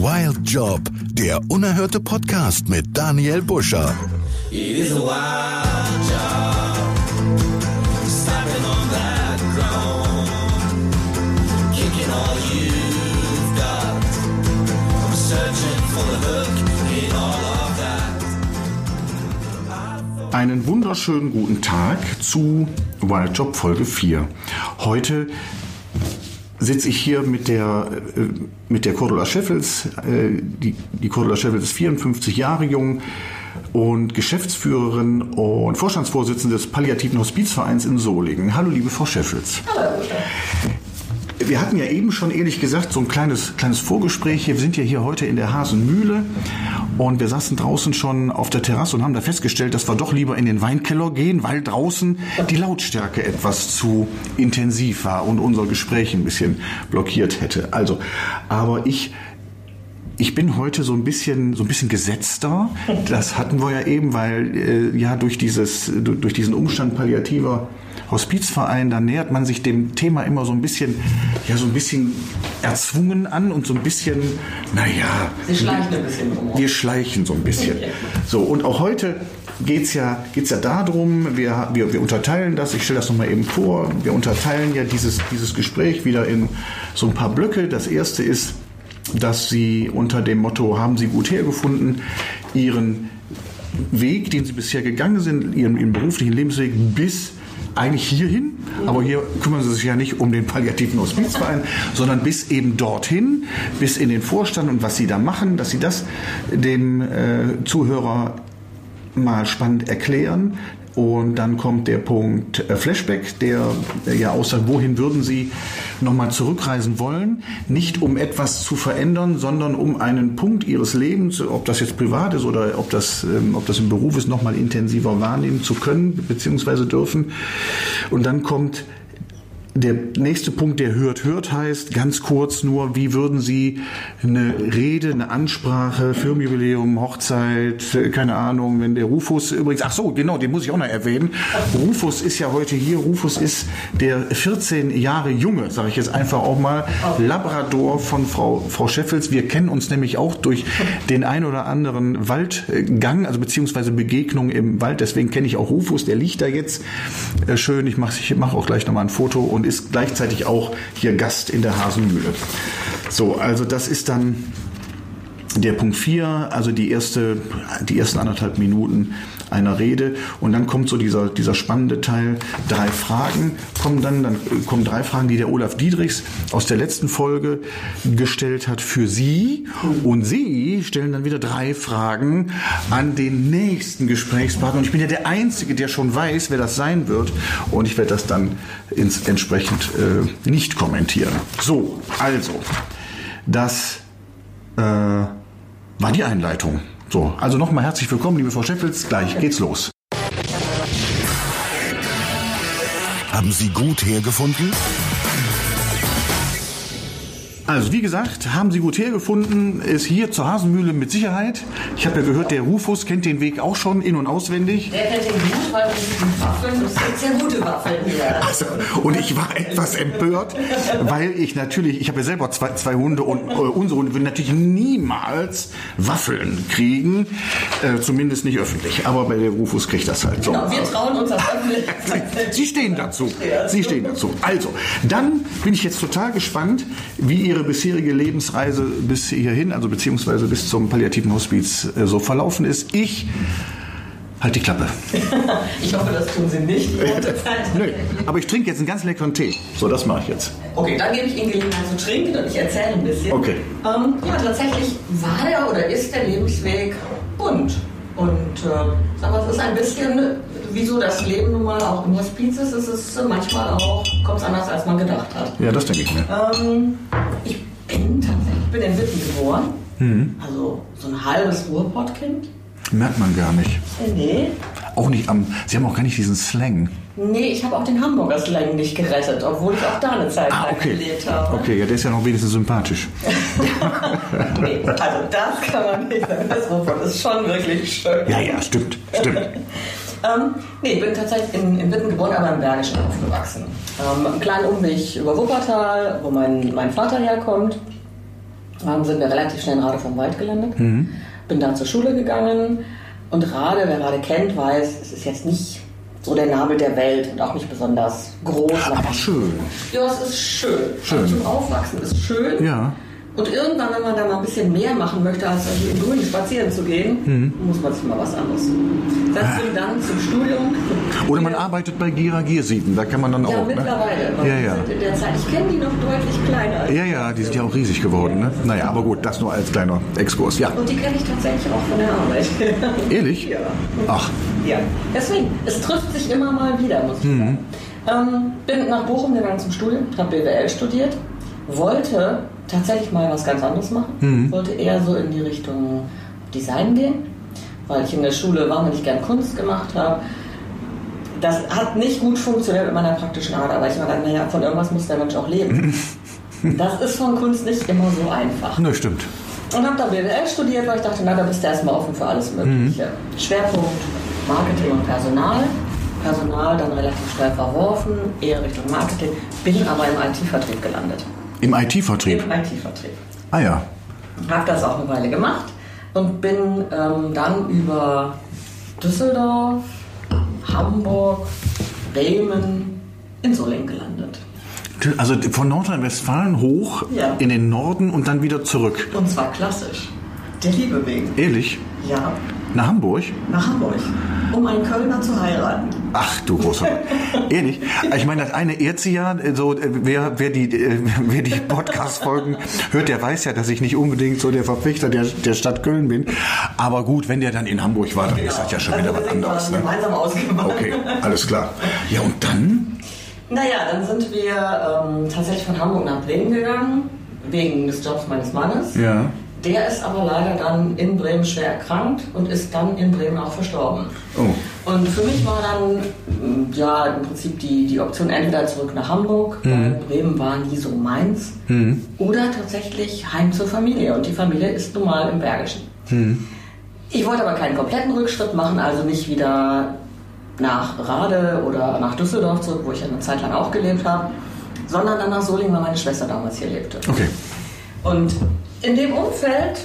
Wild Job, der unerhörte Podcast mit Daniel Buscher. It is a wild job. Stomping on that ground. Kicking all you've got. I'm searching for the hook in all of that. Einen wunderschönen guten Tag zu Wild Job Folge 4. Heute sitze ich hier mit der, äh, mit der Cordula Scheffels. Äh, die, die Cordula Scheffels ist 54 Jahre jung und Geschäftsführerin und Vorstandsvorsitzende des Palliativen Hospizvereins in Solingen. Hallo, liebe Frau Scheffels. Hallo. Wir hatten ja eben schon ehrlich gesagt so ein kleines, kleines Vorgespräch. Wir sind ja hier heute in der Hasenmühle und wir saßen draußen schon auf der Terrasse und haben da festgestellt, dass wir doch lieber in den Weinkeller gehen, weil draußen die Lautstärke etwas zu intensiv war und unser Gespräch ein bisschen blockiert hätte. Also, aber ich ich bin heute so ein bisschen so ein bisschen gesetzter. Das hatten wir ja eben, weil äh, ja durch dieses durch diesen Umstand palliativer Hospizverein, da nähert man sich dem Thema immer so ein bisschen, ja, so ein bisschen erzwungen an und so ein bisschen, naja. Sie schleichen ein bisschen rum. Wir schleichen so ein bisschen. So, und auch heute geht's ja, geht's ja darum, wir, wir, wir unterteilen das, ich stelle das nochmal eben vor, wir unterteilen ja dieses, dieses Gespräch wieder in so ein paar Blöcke. Das erste ist, dass Sie unter dem Motto haben Sie gut hergefunden, Ihren Weg, den Sie bisher gegangen sind, Ihren, Ihren beruflichen Lebensweg bis eigentlich hierhin, aber hier kümmern Sie sich ja nicht um den palliativen Hospizverein, sondern bis eben dorthin, bis in den Vorstand und was Sie da machen, dass Sie das dem äh, Zuhörer mal spannend erklären, und dann kommt der Punkt äh, Flashback, der ja aussagt, wohin würden Sie nochmal zurückreisen wollen? Nicht um etwas zu verändern, sondern um einen Punkt Ihres Lebens, ob das jetzt privat ist oder ob das, ähm, ob das im Beruf ist, nochmal intensiver wahrnehmen zu können bzw. dürfen. Und dann kommt der nächste Punkt, der hört, hört heißt, ganz kurz nur, wie würden Sie eine Rede, eine Ansprache, Firmenjubiläum, Hochzeit, keine Ahnung, wenn der Rufus übrigens, ach so, genau, den muss ich auch noch erwähnen. Rufus ist ja heute hier. Rufus ist der 14 Jahre junge, sage ich jetzt einfach auch mal, Labrador von Frau, Frau Scheffels. Wir kennen uns nämlich auch durch den ein oder anderen Waldgang, also beziehungsweise Begegnung im Wald. Deswegen kenne ich auch Rufus. Der liegt da jetzt äh, schön. Ich mache ich mach auch gleich nochmal ein Foto und ist gleichzeitig auch hier Gast in der Hasenmühle. So, also das ist dann der Punkt 4, also die, erste, die ersten anderthalb Minuten einer Rede und dann kommt so dieser, dieser spannende Teil, drei Fragen kommen dann, dann kommen drei Fragen, die der Olaf Diedrichs aus der letzten Folge gestellt hat für Sie und Sie stellen dann wieder drei Fragen an den nächsten Gesprächspartner und ich bin ja der Einzige, der schon weiß, wer das sein wird und ich werde das dann ins, entsprechend äh, nicht kommentieren. So, also, das äh, war die Einleitung. So, also nochmal herzlich willkommen, liebe Frau Scheffels. Gleich geht's los. Haben Sie gut hergefunden? Also wie gesagt, haben Sie gut hergefunden, ist hier zur Hasenmühle mit Sicherheit. Ich habe ja gehört, der Rufus kennt den Weg auch schon in- und auswendig. Der kennt den gut, weil Waffeln, das sind sehr gute Waffeln hier. Also, und ich war etwas empört, weil ich natürlich, ich habe ja selber zwei, zwei Hunde und äh, unsere Hunde würden natürlich niemals Waffeln kriegen, äh, zumindest nicht öffentlich. Aber bei der Rufus kriegt das halt so. Genau, wir trauen uns das öffentlich. Sie stehen dazu. Sie stehen dazu. Also, dann bin ich jetzt total gespannt, wie Ihre bisherige Lebensreise bis hierhin, also beziehungsweise bis zum palliativen Hospiz äh, so verlaufen ist. Ich halt die Klappe. Ich hoffe, das tun Sie nicht. Nö, aber ich trinke jetzt einen ganz leckeren Tee. So, das mache ich jetzt. Okay, dann gebe ich Ihnen Gelegenheit zu trinken und ich erzähle ein bisschen. Okay. Ähm, ja, tatsächlich war der oder ist der Lebensweg bunt. Und äh, sag mal, es ist ein bisschen, wie so das Leben nun mal auch im Hospiz ist, es ist äh, manchmal auch, kommt es anders, als man gedacht hat. Ja, das denke ich mir. Ähm, ich bin tatsächlich, ich bin in Witten geboren. Mhm. Also so ein halbes Ruhrpottkind. Merkt man gar nicht. Äh, Nee. Auch nicht am. Sie haben auch gar nicht diesen Slang. Nee, ich habe auch den Hamburger Slang nicht gerettet, obwohl ich auch da eine Zeit Ah, lang okay. gelebt habe. Okay, ja, der ist ja noch wenigstens sympathisch. Nee, also das kann man nicht sagen. Das Ruhrpott ist schon wirklich schön. Ja, ja, stimmt, stimmt. Ähm, nee, ich bin tatsächlich in, in Witten geboren, aber im Bergischen aufgewachsen. Ähm, einen kleinen Umweg über Wuppertal, wo mein, mein Vater herkommt. ähm, sind wir relativ schnell in Rade vom Wald gelandet. Bin da zur Schule gegangen und Rade, wer Rade kennt, weiß, es ist jetzt nicht so der Nabel der Welt und auch nicht besonders groß. Aber schön. Ja, es ist schön. Schön. Zum Aufwachsen ist schön. Ja. Und irgendwann, wenn man da mal ein bisschen mehr machen möchte, als im Grünen spazieren zu gehen, Mhm. muss man sich mal was anderes suchen. Das Ah. ging dann zum Studium. Oder man arbeitet bei Gira Giersieden, da kann man dann Ja, auch. Ne? mittlerweile. Ja, Die ja. Sind in der Zeit, ich kenne die noch deutlich kleiner. als Ja, ja, die sind ja auch riesig geworden. Ne? Naja, aber gut, das nur als kleiner Exkurs. Ja. Und die kenne ich tatsächlich auch von der Arbeit. Ehrlich? ja. Ach, ja. Deswegen, es trifft sich immer mal wieder, muss ich sagen. Ähm, bin nach Bochum gegangen zum Studium, habe BWL studiert, wollte tatsächlich mal was ganz anderes machen, wollte eher so in die Richtung Design gehen, weil ich in der Schule wahnsinnig gern Kunst gemacht habe. Das hat nicht gut funktioniert mit meiner praktischen Art, aber ich habe gedacht, naja, von irgendwas muss der Mensch auch leben. Das ist von Kunst nicht immer so einfach. ne, stimmt. Und habe dann BWL studiert, weil ich dachte, na, da bist du erstmal offen für alles Mögliche. Schwerpunkt Marketing und Personal. Personal dann relativ schnell verworfen, eher Richtung Marketing, bin aber im IT-Vertrieb gelandet. Im IT-Vertrieb. Im IT-Vertrieb. Ah ja. Habe das auch eine Weile gemacht und bin ähm, dann über Düsseldorf, Hamburg, Bremen in Solingen gelandet. Also von Nordrhein-Westfalen hoch Ja. in den Norden und dann wieder zurück. Und zwar klassisch. Der Liebe wegen. Ehrlich? Ja, Nach Hamburg? nach Hamburg. Um einen Kölner zu heiraten. Ach du großer. Ehrlich? Ich meine, das eine ehrt sie ja. äh, So, äh, wer, wer die, äh, wer die Podcast-Folgen hört, der weiß ja, dass ich nicht unbedingt so der Verpflichter der, der Stadt Köln bin. Aber gut, wenn der dann in Hamburg war, dann ist das ja schon wieder Also was wir sind anderes. Ne? gemeinsam ausgewandert. Okay, alles klar. Ja, und dann? Naja, dann sind wir ähm, tatsächlich von Hamburg nach Bremen gegangen, wegen des Jobs meines Mannes. Ja. Der ist aber leider dann in Bremen schwer erkrankt und ist dann in Bremen auch verstorben. Oh. Und für mich war dann mm, ja im Prinzip die, die Option entweder zurück nach Hamburg, weil Bremen war nie so meins, oder tatsächlich heim zur Familie. Und die Familie ist nun mal im Bergischen. Ich wollte aber keinen kompletten Rückschritt machen, also nicht wieder nach Rade oder nach Düsseldorf zurück, wo ich eine Zeit lang auch gelebt habe, sondern dann nach Solingen, weil meine Schwester damals hier lebte. Okay. Und in dem Umfeld,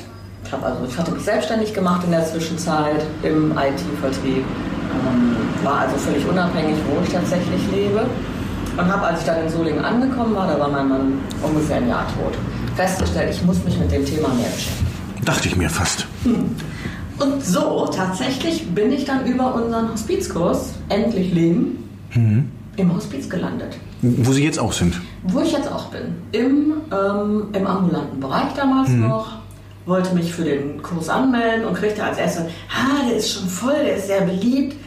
ich, hab also, ich hatte mich selbstständig gemacht in der Zwischenzeit im IT-Vertrieb, ähm, war also völlig unabhängig, wo ich tatsächlich lebe. Und habe, als ich dann in Solingen angekommen war, da war mein Mann ungefähr ein Jahr tot, festgestellt, ich muss mich mit dem Thema mehr beschäftigen. Dachte ich mir fast. Und so, tatsächlich bin ich dann über unseren Hospizkurs Endlich Leben im Hospiz gelandet. Wo Sie jetzt auch sind. Wo ich jetzt auch bin. Im, ähm, im ambulanten Bereich damals noch. Wollte mich für den Kurs anmelden und kriegte als erstes, ha, der ist schon voll, der ist sehr beliebt,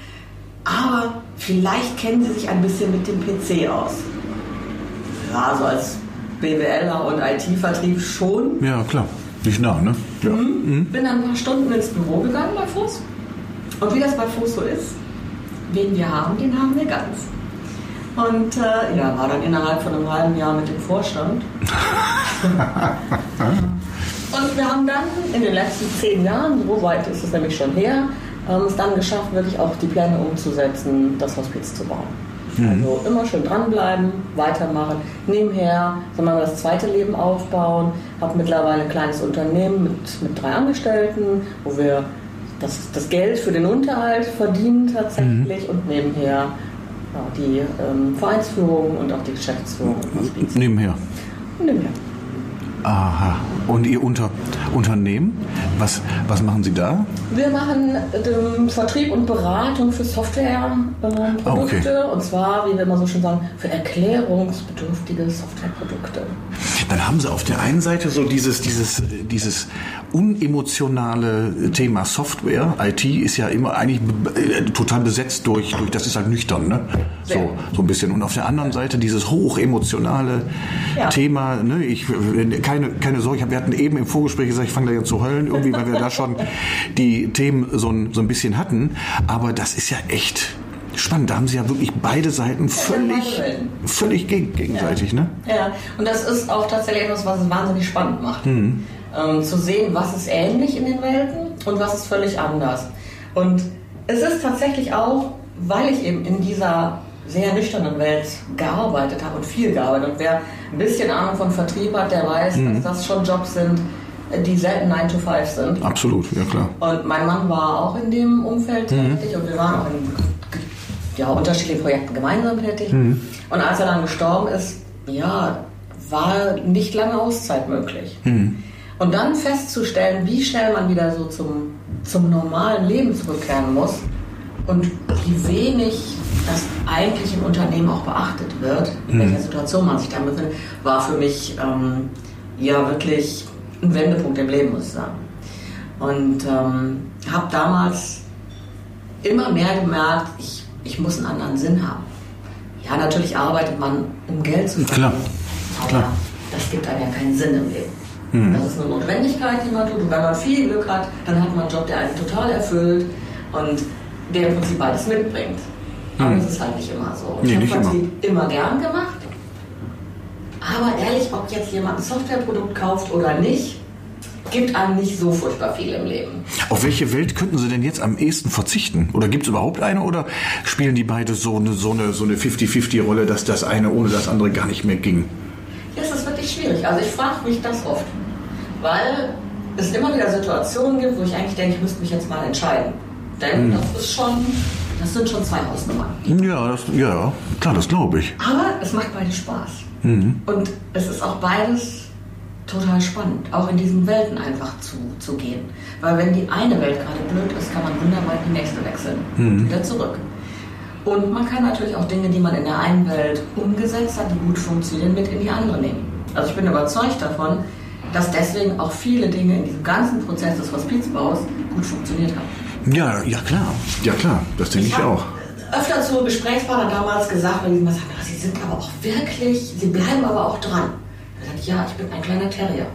aber vielleicht kennen Sie sich ein bisschen mit dem PC aus. Ja, so als BWLer und IT-Vertrieb schon. Ja, klar. Nicht nah, ne? Ja. Bin dann ein paar Stunden ins Büro gegangen bei Fuß. Und wie das bei Fuß so ist, wen wir haben, den haben wir ganz. Und äh, ja, war dann innerhalb von einem halben Jahr mit dem Vorstand. Und wir haben dann in den letzten zehn Jahren, so weit ist es nämlich schon her, ähm, es dann geschafft, wirklich auch die Pläne umzusetzen, das Hospiz zu bauen. Also immer schön dranbleiben, weitermachen, nebenher, sagen wir mal, das zweite Leben aufbauen. Habe mittlerweile ein kleines Unternehmen mit, mit drei Angestellten, wo wir das, das Geld für den Unterhalt verdienen tatsächlich und nebenher die ähm, Vereinsführung und auch die Geschäftsführung. Nebenher. Nebenher. Aha. Und Ihr Unter Unternehmen? Was, was machen Sie da? Wir machen ähm, Vertrieb und Beratung für Softwareprodukte Ah, okay. und zwar, wie wir immer so schön sagen, für erklärungsbedürftige Softwareprodukte. Dann haben Sie auf der einen Seite so dieses, dieses, dieses unemotionale Thema Software. IT ist ja immer eigentlich äh, total besetzt durch, durch das ist halt nüchtern, ne? So, so ein bisschen. Und auf der anderen Seite dieses hochemotionale Ja. Thema, ne? Ich, keine, keine Sorge, wir hatten eben im Vorgespräch gesagt, ich fange da jetzt zu heulen, irgendwie, weil wir da schon die Themen so ein, so ein bisschen hatten. Aber das ist ja echt spannend. Da haben Sie ja wirklich beide Seiten völlig, völlig geg gegenseitig, ne? Ja, und das ist auch tatsächlich etwas, was es wahnsinnig spannend macht. Mhm. Ähm, zu sehen, was ist ähnlich in den Welten und was ist völlig anders. Und es ist tatsächlich auch, weil ich eben in dieser sehr nüchternen Welt gearbeitet habe und viel gearbeitet. Und wer ein bisschen Ahnung von Vertrieb hat, der weiß, Mhm. dass das schon Jobs sind, die selten 9 to 5 sind. Absolut, ja klar. Und mein Mann war auch in dem Umfeld Mhm. tätig und wir waren auch in ja, unterschiedlichen Projekten gemeinsam tätig. Mhm. Und als er dann gestorben ist, ja, war nicht lange Auszeit möglich. Mhm. Und dann festzustellen, wie schnell man wieder so zum, zum normalen Leben zurückkehren muss und wie wenig das eigentlich im Unternehmen auch beachtet wird, in welcher Situation man sich da befindet, war für mich ähm, ja wirklich ein Wendepunkt im Leben, muss ich sagen. Und ähm, habe damals immer mehr gemerkt, ich, ich muss einen anderen Sinn haben. Ja, natürlich arbeitet man, um Geld zu verdienen. Klar, Aber klar. das gibt einem ja keinen Sinn im Leben. Das ist eine Notwendigkeit, die man tut. Und wenn man viel Glück hat, dann hat man einen Job, der einen total erfüllt und der im Prinzip beides mitbringt. Aber das ist halt nicht immer so. Nee, ich habe Vertrieb immer gern gemacht. Aber ehrlich, ob jetzt jemand ein Softwareprodukt kauft oder nicht, gibt einem nicht so furchtbar viel im Leben. Auf welche Welt könnten Sie denn jetzt am ehesten verzichten? Oder gibt es überhaupt eine? Oder spielen die beide so eine, so eine, so eine 50-50-Rolle, dass das eine ohne das andere gar nicht mehr ging? Ja, es ist wirklich schwierig. Also ich frage mich das oft, weil es immer wieder Situationen gibt, wo ich eigentlich denke, ich müsste mich jetzt mal entscheiden. Denn das ist schon, das sind schon zwei Hausnummern. Ja, das, ja klar, das glaube ich. Aber es macht beides Spaß. Und es ist auch beides total spannend, auch in diesen Welten einfach zu, zu gehen. Weil wenn die eine Welt gerade blöd ist, kann man wunderbar in die nächste wechseln und wieder zurück. Und man kann natürlich auch Dinge, die man in der einen Welt umgesetzt hat, die gut funktionieren, mit in die andere nehmen. Also ich bin überzeugt davon, dass deswegen auch viele Dinge in diesem ganzen Prozess des Hospizbaus gut funktioniert haben. Ja, ja klar. Ja klar, das denke ich hab auch. öfter zu Gesprächspartnern damals gesagt, weil die immer sagen, "Ah, sie sind aber auch wirklich, sie bleiben aber auch dran. Ja, ich bin ein kleiner Terrier.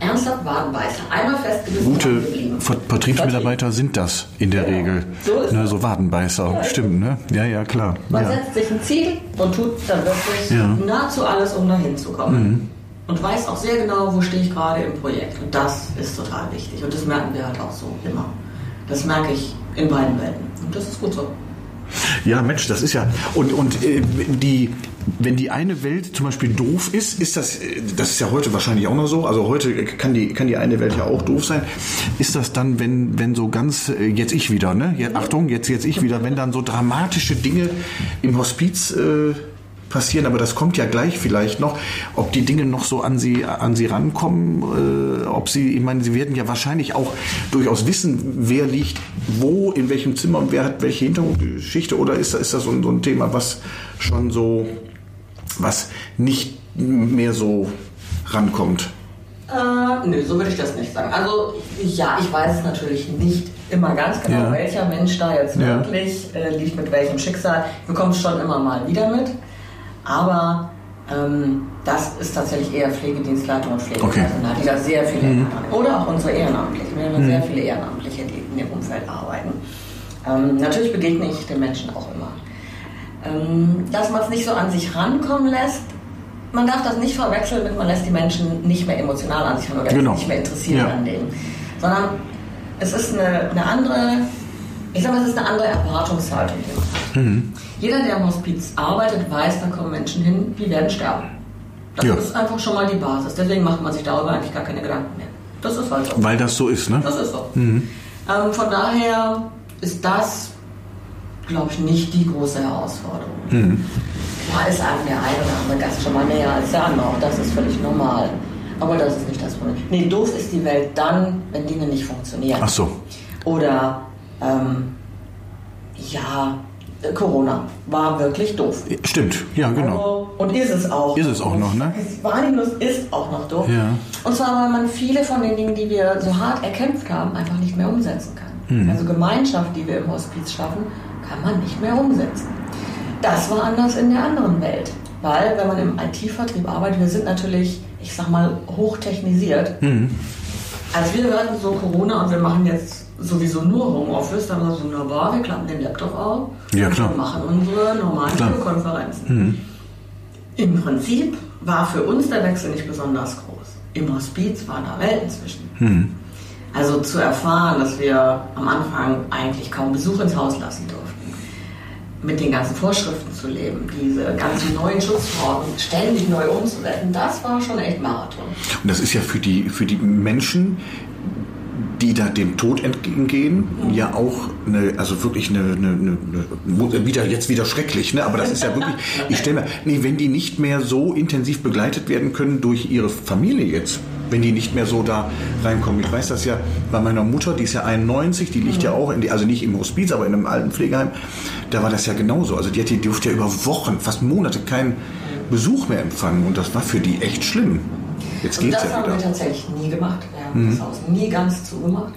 Ernsthaft Wadenbeißer. Einmal festgebissen Hm. Gute Vertriebsmitarbeiter sind das in der Ja, Regel. so ist ne, so Wadenbeißer, stimmt, ne? Ja, ja, klar. Man Ja. setzt sich ein Ziel und tut dann wirklich Ja. Mhm. nahezu alles, um dahin zu kommen. Und weiß auch sehr genau, wo stehe ich gerade im Projekt. Und das ist total wichtig. Und das merken wir halt auch so immer. Das merke ich in beiden Welten. Und das ist gut so. Ja, Mensch, das ist ja. Und, und äh, die, wenn die eine Welt zum Beispiel doof ist, ist das, das ist ja heute wahrscheinlich auch noch so. Also heute kann die, kann die eine Welt ja auch doof sein. Ist das dann, wenn, wenn so ganz, äh, jetzt ich wieder, ne? Jetzt, Achtung, jetzt, jetzt ich wieder, wenn dann so dramatische Dinge im Hospiz äh, passieren, aber das kommt ja gleich vielleicht noch, ob die Dinge noch so an sie, an sie rankommen, äh, ob sie, ich meine, sie werden ja wahrscheinlich auch durchaus wissen, wer liegt wo, in welchem Zimmer und wer hat welche Hintergrundgeschichte oder ist, ist das so ein, so ein Thema, was schon so, was nicht mehr so rankommt? Äh, nö, so würde ich das nicht sagen. Also ja, ich weiß natürlich nicht immer ganz genau, Ja. welcher Mensch da jetzt Ja. wirklich äh, liegt mit welchem Schicksal. Ich bekomme es schon immer mal wieder mit. Aber ähm, das ist tatsächlich eher Pflegedienstleitung und Pflegepersonal, die da sehr viele Mhm. Oder auch unsere Ehrenamtlichen. Wir haben sehr viele Ehrenamtliche, die in dem Umfeld arbeiten. Ähm, natürlich begegne ich den Menschen auch immer. Ähm, dass man es nicht so an sich rankommen lässt, man darf das nicht verwechseln mit, man lässt die Menschen nicht mehr emotional an sich ran oder Genau. nicht mehr interessiert Ja. an denen. Sondern es ist eine, eine andere, ich sag mal, es ist eine andere Erwartungshaltung, die man hat. Mhm. Jeder, der im Hospiz arbeitet, weiß, da kommen Menschen hin, die werden sterben. Das Ja. ist einfach schon mal die Basis. Deswegen macht man sich darüber eigentlich gar keine Gedanken mehr. Das ist halt so. Weil das so ist, ne? Das ist so. Ähm, von daher ist das, glaube ich, nicht die große Herausforderung. Klar ist einem der eine oder andere Gast schon mal näher als der andere. Auch das ist völlig normal. Aber das ist nicht das Problem. Nee, doof ist die Welt dann, wenn Dinge nicht funktionieren. Ach so. Oder, ähm, ja, Corona war wirklich doof. Stimmt, ja, genau. Also, und ist es auch. Ist es auch noch, ne? Wahrnehmungslos ist auch noch doof. Ja. Und zwar, weil man viele von den Dingen, die wir so hart erkämpft haben, einfach nicht mehr umsetzen kann. Mhm. Also Gemeinschaft, die wir im Hospiz schaffen, kann man nicht mehr umsetzen. Das war anders in der anderen Welt. Weil, wenn man im IT-Vertrieb arbeitet, wir sind natürlich, ich sag mal, hochtechnisiert. Mhm. Als wir hörten so Corona und wir machen jetzt sowieso nur Homeoffice, dann war so wunderbar, wir klappen den Laptop auf Ja, und machen unsere normalen Klar. Videokonferenzen. Im Prinzip war für uns der Wechsel nicht besonders groß. Im Hospiz waren da Welten zwischen. Also zu erfahren, dass wir am Anfang eigentlich kaum Besuch ins Haus lassen durften. mit den ganzen Vorschriften zu leben, diese ganzen neuen Schutzformen ständig neu umzusetzen, das war schon echt Marathon. Und das ist ja für die, für die Menschen, die da dem Tod entgegengehen, ja auch eine, also wirklich eine, eine, eine, wieder jetzt wieder schrecklich, ne? Aber das ist ja wirklich, ich stelle mir, nee, wenn die nicht mehr so intensiv begleitet werden können durch ihre Familie jetzt, wenn die nicht mehr so da reinkommen. Ich weiß das ja bei meiner Mutter, die ist ja 91, die liegt ja auch in die, also nicht im Hospiz, aber in einem alten Pflegeheim. Da war das ja genauso. Also die, hat, die durfte ja über Wochen, fast Monate keinen Besuch mehr empfangen und das war für die echt schlimm. Jetzt Und geht's das ja haben wir wieder. tatsächlich nie gemacht. Wir haben das Haus nie ganz zugemacht,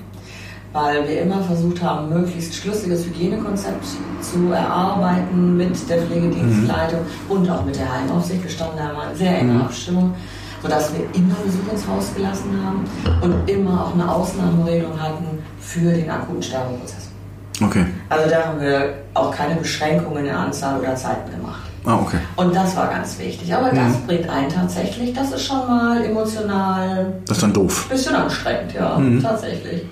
weil wir immer versucht haben, möglichst schlüssiges Hygienekonzept zu erarbeiten mit der Pflegedienstleitung und auch mit der Heimaufsicht. Wir standen da mal in sehr enge Abstimmung, sodass wir immer Besuch ins Haus gelassen haben und immer auch eine Ausnahmeregelung hatten für den akuten Sterbeprozess. Okay. Also da haben wir auch keine Beschränkungen in der Anzahl oder Zeiten gemacht. Ah, okay. Und das war ganz wichtig. Aber das bringt einen tatsächlich, das ist schon mal emotional Das ist dann doof. bisschen anstrengend, ja, tatsächlich.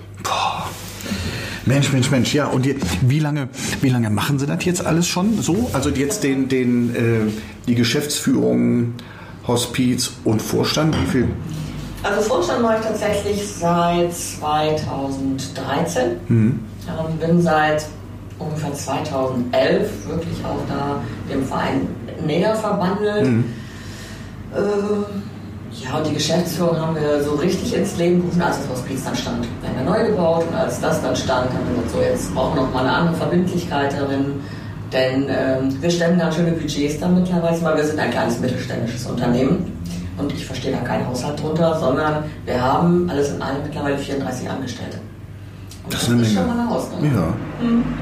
Mensch, Mensch, Mensch, ja. Und die, wie lange, wie lange machen Sie das jetzt alles schon so? Also jetzt den, den, äh, die Geschäftsführung, Hospiz und Vorstand, wie viel? Also Vorstand mache ich tatsächlich seit 2013. Ähm, bin seit ungefähr 2011 wirklich auch da dem Verein näher verbandelt. Äh, ja, und die Geschäftsführung haben wir so richtig ins Leben gerufen, als das Hospiz dann stand. Wir haben ja neu gebaut und als das dann stand, haben wir gesagt, so jetzt brauchen wir noch mal eine andere Verbindlichkeit darin. Denn ähm, wir stemmen ganz schöne Budgets dann mittlerweile, weil wir sind ein kleines mittelständisches Unternehmen. Und ich verstehe da keinen Haushalt drunter, sondern wir haben alles in allem mittlerweile 34 Angestellte. Das ist eine Menge. Ja,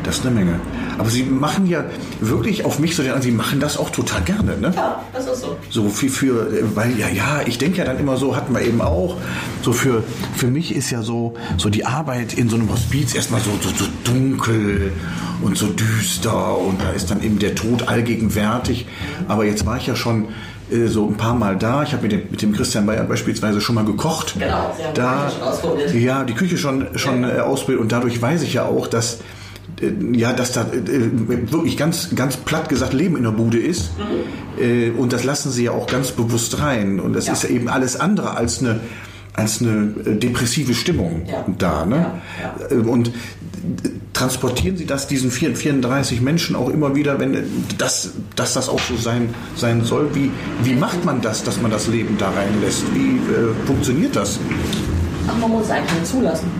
das ist eine Menge. Aber Sie machen ja wirklich auf mich so den, Sie machen das auch total gerne, ne? Ja, das ist so. So viel für, weil ja, ja, ich denke ja dann immer so, hatten wir eben auch, so für, für mich ist ja so, so die Arbeit in so einem Hospiz erstmal so, so, so dunkel und so düster und da ist dann eben der Tod allgegenwärtig. Aber jetzt war ich ja schon äh, so ein paar Mal da. Ich habe mit dem, mit dem Christian Bayer beispielsweise schon mal gekocht. Genau, Sie haben die da, Küche schon ausprobiert. Ja, die Küche schon, schon äh, ausbildet und dadurch weiß ich ja auch, dass äh, ja, dass da äh, wirklich ganz, ganz platt gesagt Leben in der Bude ist. Äh, und das lassen sie ja auch ganz bewusst rein. Und das Ja. ist ja eben alles andere als eine, als eine depressive Stimmung Ja. da. Ne? Ja, Und transportieren Sie das diesen 4 34 Menschen auch immer wieder, wenn das, dass das auch so sein, sein soll? Wie, wie macht man das, dass man das Leben da reinlässt? Wie äh, funktioniert das? Ach, man muss es eigentlich nur zulassen.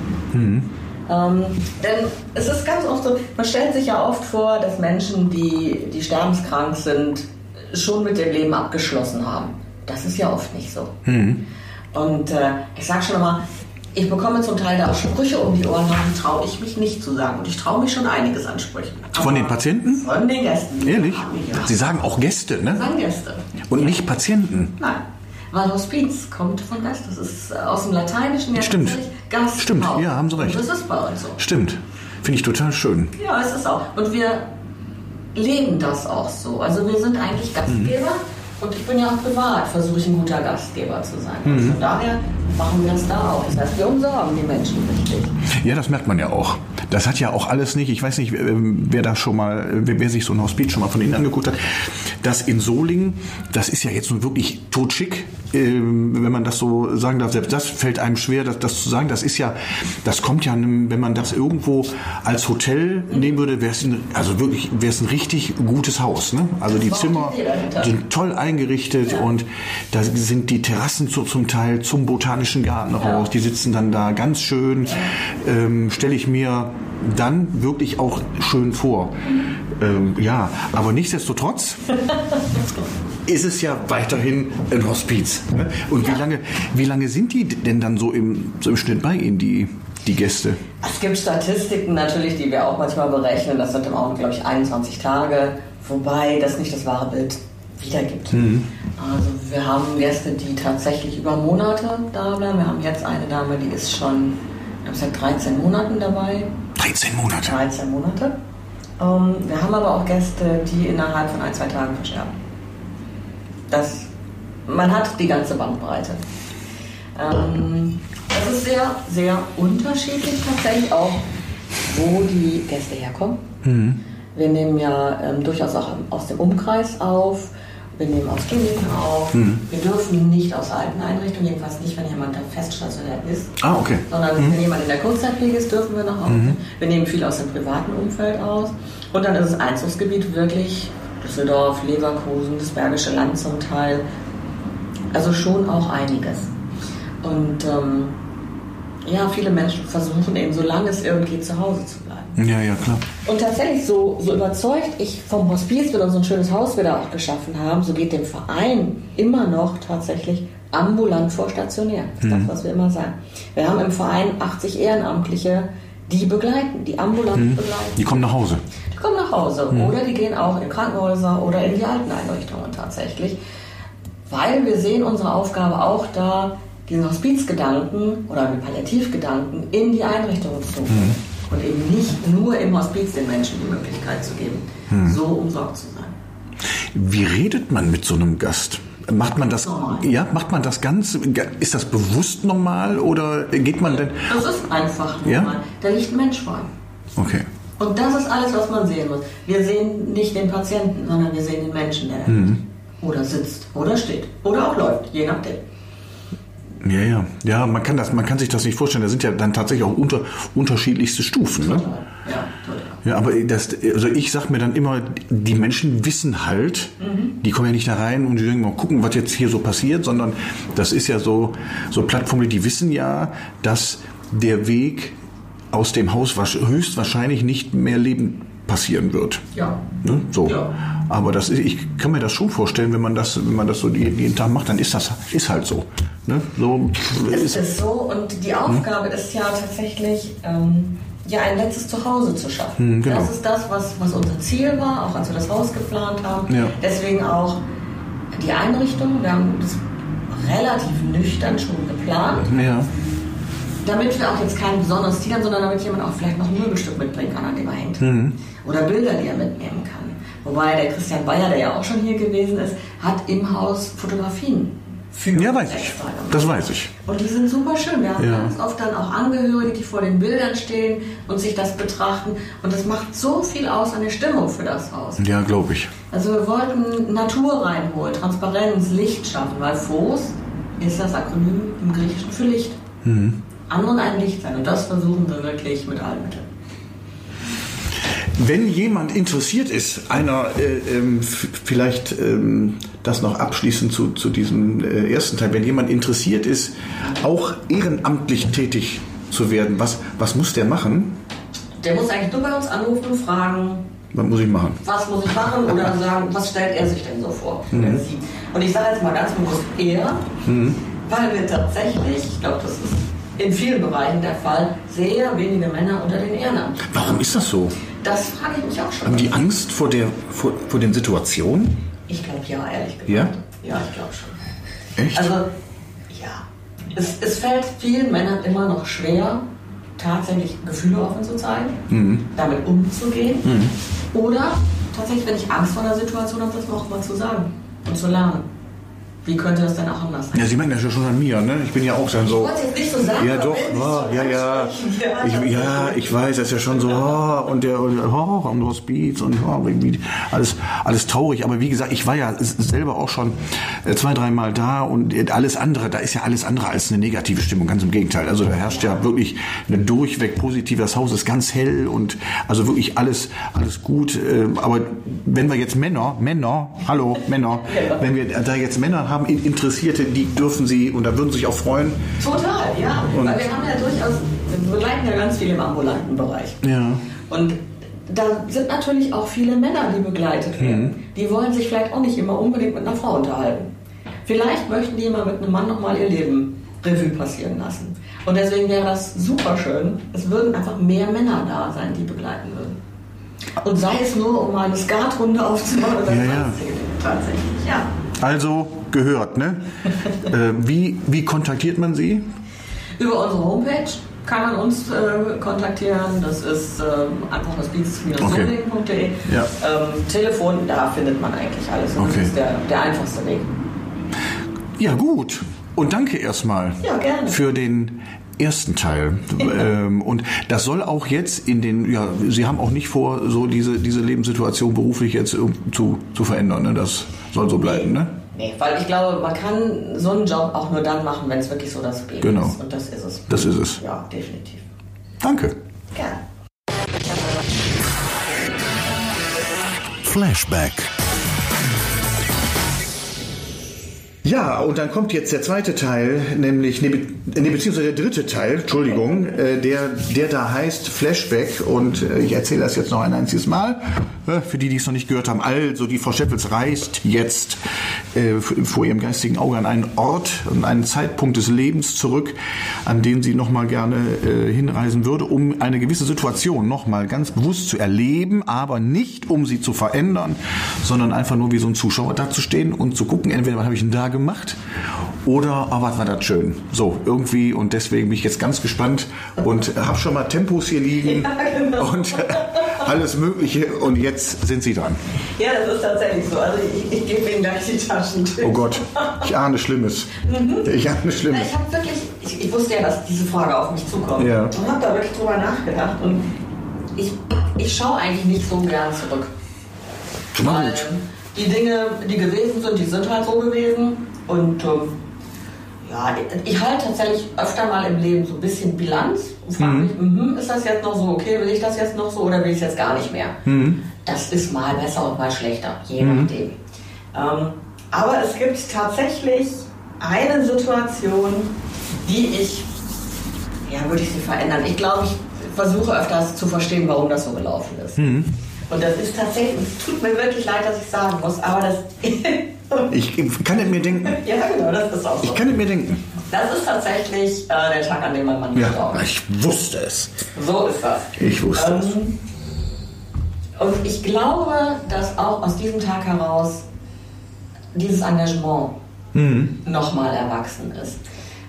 Ähm, denn es ist ganz oft so, man stellt sich ja oft vor, dass Menschen, die, die sterbenskrank sind, schon mit dem Leben abgeschlossen haben. Das ist ja oft nicht so. Und äh, ich sage schon immer, ich bekomme zum Teil da auch Sprüche um die Ohren, die traue ich mich nicht zu sagen. Und ich traue mich schon einiges an Sprüchen. Von Aber den Patienten? Von den Gästen. Ehrlich? Ja. Sie sagen auch Gäste, ne? Sagen Gäste. Und nicht Patienten. Nein. Weil Hospiz kommt von Gast. Das ist äh, aus dem Lateinischen ja Stimmt. Gasthaus. Stimmt, ja, haben Sie recht. Und das ist bei uns so. Stimmt. Finde ich total schön. Ja, es ist auch. Und wir leben das auch so. Also wir sind eigentlich Gastgeber und ich bin ja auch privat, versuche ich ein guter Gastgeber zu sein. Und von daher machen wir das da auch. Das heißt, wir umsorgen die Menschen richtig. Ja, das merkt man ja auch. Das hat ja auch alles nicht, ich weiß nicht, ähm, wer da schon mal, äh, wer, sich so ein Hospiz schon mal von innen angeguckt hat, das in Solingen, das ist ja jetzt nun wirklich totschick, ähm, wenn man das so sagen darf. Selbst das fällt einem schwer, das, das zu sagen. Das ist ja, das kommt ja, wenn man das irgendwo als Hotel nehmen würde, wäre es ein, also wirklich, wäre es ein richtig gutes Haus. Ne? Also die Zimmer sind toll eingerichtet und da sind die Terrassen zu, zum Teil zum botanischen Garten raus. Die sitzen dann da ganz schön. Ähm, Stelle ich mir dann wirklich auch schön vor. Ähm, ja, aber nichtsdestotrotz ist es ja weiterhin ein Hospiz. Ne? Und wie lange, wie lange sind die denn dann so im, so im Schnitt bei Ihnen, die, die Gäste? Es gibt Statistiken natürlich, die wir auch manchmal berechnen. Das sind im Augenblick, glaube ich, 21 Tage. Wobei das nicht das wahre Bild wiedergibt. Also wir haben Gäste, die tatsächlich über Monate da bleiben. Wir haben jetzt eine Dame, die ist schon, glaube, seit 13 Monaten dabei. 13 Monate. 13 Monate. Ähm, wir haben aber auch Gäste, die innerhalb von ein, zwei Tagen versterben. Das, man hat die ganze Bandbreite. Ähm, das ist sehr, sehr unterschiedlich tatsächlich auch, wo die Gäste herkommen. Wir nehmen ja ähm, durchaus auch aus dem Umkreis auf. Wir nehmen aus Kliniken auf. Wir dürfen nicht aus alten Einrichtungen, jedenfalls nicht, wenn jemand da fest stationiert ist. Ah, okay. Sondern wenn jemand in der Kurzzeitpflege ist, dürfen wir noch aufnehmen. Wir nehmen viel aus dem privaten Umfeld aus. Und dann ist das Einzugsgebiet wirklich Düsseldorf, Leverkusen, das Bergische Land zum Teil. Also schon auch einiges. Und ähm, ja, viele Menschen versuchen eben, solange es irgendwie zu Hause zu bleiben. Ja, ja, klar. Und tatsächlich, so, so überzeugt ich vom Hospiz, wenn wir so ein schönes Haus wieder auch geschaffen haben, so geht dem Verein immer noch tatsächlich ambulant vor stationär. Das ist das, was wir immer sagen. Wir haben im Verein 80 Ehrenamtliche, die begleiten, die ambulant begleiten. Die kommen nach Hause. Die kommen nach Hause oder die gehen auch in Krankenhäuser oder in die Alteneinrichtungen tatsächlich, weil wir sehen unsere Aufgabe auch da, diesen Hospizgedanken oder den Palliativgedanken in die Einrichtungen zu bringen und eben nicht nur im Hospiz den Menschen die Möglichkeit zu geben, so umsorgt zu sein. Wie redet man mit so einem Gast? Macht man das, Normal. ja, macht man das ganz, ist das bewusst normal oder geht man denn, Das ist einfach Ja? normal. Da liegt ein Mensch vor okay. Und das ist alles, was man sehen muss. Wir sehen nicht den Patienten, sondern wir sehen den Menschen, der liegt. Oder sitzt, oder steht, oder auch läuft, je nachdem. Ja, ja, ja, man kann das, man kann sich das nicht vorstellen. Da sind ja dann tatsächlich auch unter, unterschiedlichste Stufen. Ne? Ja, total. Ja, aber das, also ich sag mir dann immer, die Menschen wissen halt, die kommen ja nicht da rein und die denken mal gucken, was jetzt hier so passiert, sondern das ist ja so, so Plattformen, die wissen ja, dass der Weg aus dem Haus höchstwahrscheinlich nicht mehr Leben passieren wird. Ja. Ne? So. Ja. Aber das ist, ich kann mir das schon vorstellen, wenn man das, wenn man das so jeden jeden Tag macht, dann ist das ist halt so. Ne? So Es ist, ist so und die Aufgabe ist ja tatsächlich, ähm, ja, ein letztes Zuhause zu schaffen. Mhm, genau. Das ist das, was, was unser Ziel war, auch als wir das Haus geplant haben. Ja. Deswegen auch die Einrichtung. Wir haben das relativ nüchtern schon geplant, ja. Damit wir auch jetzt kein besonderes Ziel haben, sondern damit jemand auch vielleicht noch ein Möbelstück mitbringen kann, an dem er hängt. Mhm. Oder Bilder, die er mitnehmen kann. Wobei der Christian Bayer, der ja auch schon hier gewesen ist, hat im Haus Fotografien Ja, weiß ich. Das weiß ich. Und die sind super schön. Wir haben Ja. ganz oft dann auch Angehörige, die vor den Bildern stehen und sich das betrachten. Und das macht so viel aus an der Stimmung für das Haus. Ja, glaube ich. Also wir wollten Natur reinholen, Transparenz, Licht schaffen, weil Phos ist das Akronym im Griechischen für Licht. Mhm. Anderen ein Licht sein. Und das versuchen wir wirklich mit allen Mitteln. Wenn jemand interessiert ist, einer äh, ähm, vielleicht ähm, das noch abschließend zu, zu diesem äh, ersten Teil, wenn jemand interessiert ist, auch ehrenamtlich tätig zu werden, was, was muss der machen? Der muss eigentlich nur bei uns anrufen und fragen, Was muss ich machen? was muss ich machen oder sagen, was stellt er sich denn so vor? sieht. Und ich sage jetzt mal ganz bewusst er, weil wir tatsächlich, ich glaube, das ist in vielen Bereichen der Fall, sehr wenige Männer unter den Ehrenamtlichen. Warum ist das so? Das frage ich mich auch schon. Haben die Angst vor, der, vor, vor den Situationen? Ich glaube ja, ehrlich gesagt. Ja? Ja, ich glaube schon. Echt? Also, ja. Es, es fällt vielen Männern immer noch schwer, tatsächlich Gefühle offen zu zeigen, Mhm. damit umzugehen. Oder tatsächlich, wenn ich Angst vor einer Situation habe, das auch mal zu sagen und zu lernen. Wie könnte das denn auch anders sein? ja, Sie merken das ja schon an mir, ne? Ich bin ja auch dann so. Ich wollte jetzt nicht so sagen. Ja, doch, oh, ja, ja. Ich, ja, ich weiß, das ist ja schon so, oh, und der, und, oh, am Hospiz und oh, wie, alles, alles traurig. Aber wie gesagt, ich war ja selber auch schon äh, zwei, dreimal da und alles andere, da ist ja alles andere als eine negative Stimmung, ganz im Gegenteil. Also da herrscht ja wirklich eine durchweg positive, das Haus ist ganz hell und also wirklich alles, alles gut. äh, Aber wenn wir jetzt Männer, Männer, hallo, Männer, wenn wir da jetzt Männer haben, Interessierte, die dürfen sie, und da würden sie sich auch freuen, Total, ja. Und- Weil wir haben ja durchaus, wir begleiten ja ganz viel im ambulanten Bereich. Ja. Und da sind natürlich auch viele Männer, die begleitet werden. Die wollen sich vielleicht auch nicht immer unbedingt mit einer Frau unterhalten. Vielleicht möchten die immer mit einem Mann nochmal ihr Leben Revue passieren lassen. Und deswegen wäre das super schön. Es würden einfach mehr Männer da sein, die begleiten würden. Und sei es nur, um eine Skatrunde aufzubauen oder Ja, ja. Tatsächlich, ja. Also gehört, ne? äh, wie, wie kontaktiert man Sie? Über unsere Homepage kann man uns äh, kontaktieren. Das ist ähm, einfach hospiz-solingen.de. Ja. Ähm, Telefon, da findet man eigentlich alles. Und Okay. Das ist der, der einfachste Weg. Ja, gut. Und danke erstmal Ja, für den ersten Teil. ähm, und das soll auch jetzt in den, ja, Sie haben auch nicht vor, so diese, diese Lebenssituation beruflich jetzt irgend- zu, zu verändern. Ne? Das soll so bleiben, ne? Nee, weil ich glaube, man kann so einen Job auch nur dann machen, wenn es wirklich so das Leben Genau. ist. Und das ist es. Das ist es. Ja, definitiv. Danke. Gerne. Flashback. Ja, und dann kommt jetzt der zweite Teil, nämlich, nee, beziehungsweise der dritte Teil, Entschuldigung, äh, der, der da heißt Flashback und äh, ich erzähle das jetzt noch ein einziges Mal, äh, für die, die es noch nicht gehört haben. Also, die Frau Schäppels reist jetzt äh, vor ihrem geistigen Auge an einen Ort und einen Zeitpunkt des Lebens zurück, an den sie nochmal gerne äh, hinreisen würde, um eine gewisse Situation nochmal ganz bewusst zu erleben, aber nicht um sie zu verändern, sondern einfach nur wie so ein Zuschauer da zu stehen und zu gucken, entweder was habe ich denn da gemacht oder oh, was war das schön. So, irgendwie und deswegen bin ich jetzt ganz gespannt und habe schon mal Tempos hier liegen und äh, alles Mögliche und jetzt sind sie dran. Ja, das ist tatsächlich so. Also ich, ich gebe Ihnen gleich die Taschentücher. Oh Gott, ich ahne Schlimmes. Ich ahne Schlimmes. Ich habe wirklich, ich, ich wusste ja, dass diese Frage auf mich zukommt. Ja. Und habe da wirklich drüber nachgedacht. Und ich, ich schaue eigentlich nicht so gern zurück. Na Weil gut. Die Dinge, die gewesen sind, die sind halt so gewesen. Und ähm, ja, ich, ich halte tatsächlich öfter mal im Leben so ein bisschen Bilanz und frage mich, mhm, ist das jetzt noch so okay, will ich das jetzt noch so oder will ich es jetzt gar nicht mehr? Das ist mal besser und mal schlechter, je nachdem. Ähm, aber es gibt tatsächlich eine Situation, die ich, ja, würde ich sie verändern. Ich glaube, ich versuche öfters zu verstehen, warum das so gelaufen ist. Und das ist tatsächlich, es tut mir wirklich leid, dass ich sagen muss, aber das. Ich kann es mir denken. ja, genau, das ist auch so. Ich kann es mir denken. Das ist tatsächlich äh, der Tag, an dem mein Mann gestorben ist. ich wusste es. So ist das. Ich wusste es. Ähm, und ich glaube, dass auch aus diesem Tag heraus dieses Engagement nochmal erwachsen ist.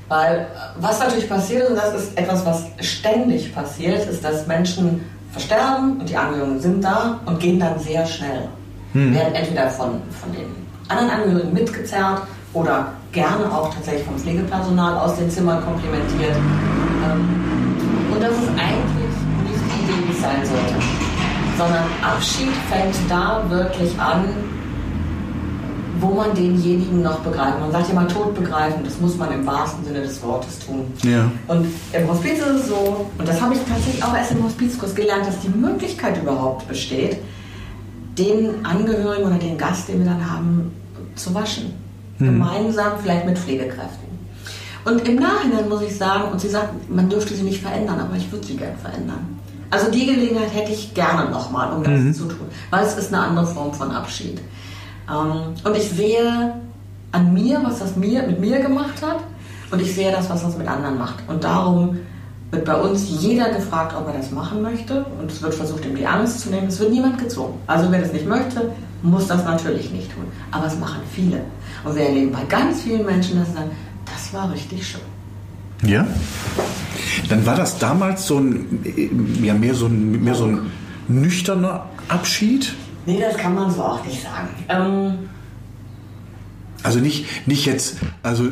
Weil äh, was natürlich passiert ist, und das ist etwas, was ständig passiert, ist, dass Menschen versterben und die Angehörigen sind da und gehen dann sehr schnell. Werden entweder von, von den anderen Angehörigen mitgezerrt oder gerne auch tatsächlich vom Pflegepersonal aus den Zimmern komplimentiert. Ähm, und das ist eigentlich nicht die Idee, wie es sein sollte. Sondern Abschied fängt da wirklich an, wo man denjenigen noch begreift. Man sagt ja mal Tod begreifen, das muss man im wahrsten Sinne des Wortes tun. Ja. Und im Hospiz ist es so, und das habe ich tatsächlich auch erst im Hospizkurs gelernt, dass die Möglichkeit überhaupt besteht, den Angehörigen oder den Gast, den wir dann haben, zu waschen. Gemeinsam, vielleicht mit Pflegekräften. Und im Nachhinein muss ich sagen, und sie sagt, man dürfte sie nicht verändern, aber ich würde sie gern verändern. Also die Gelegenheit hätte ich gerne nochmal, um das zu tun, weil es ist eine andere Form von Abschied. Ähm, und ich sehe an mir, was das mir, mit mir gemacht hat, und ich sehe das, was das mit anderen macht. Und darum wird bei uns jeder gefragt, ob er das machen möchte, und es wird versucht, ihm die Angst zu nehmen. Es wird niemand gezwungen. Also wer das nicht möchte, muss das natürlich nicht tun. Aber es machen viele. Und wir erleben bei ganz vielen Menschen, dass sie sagen, das war richtig schön. Ja? Dann war das damals so ein, ja, mehr so ein, mehr so ein nüchterner Abschied? Nee, das kann man so auch nicht sagen. Ähm, Also nicht, nicht jetzt, also, äh,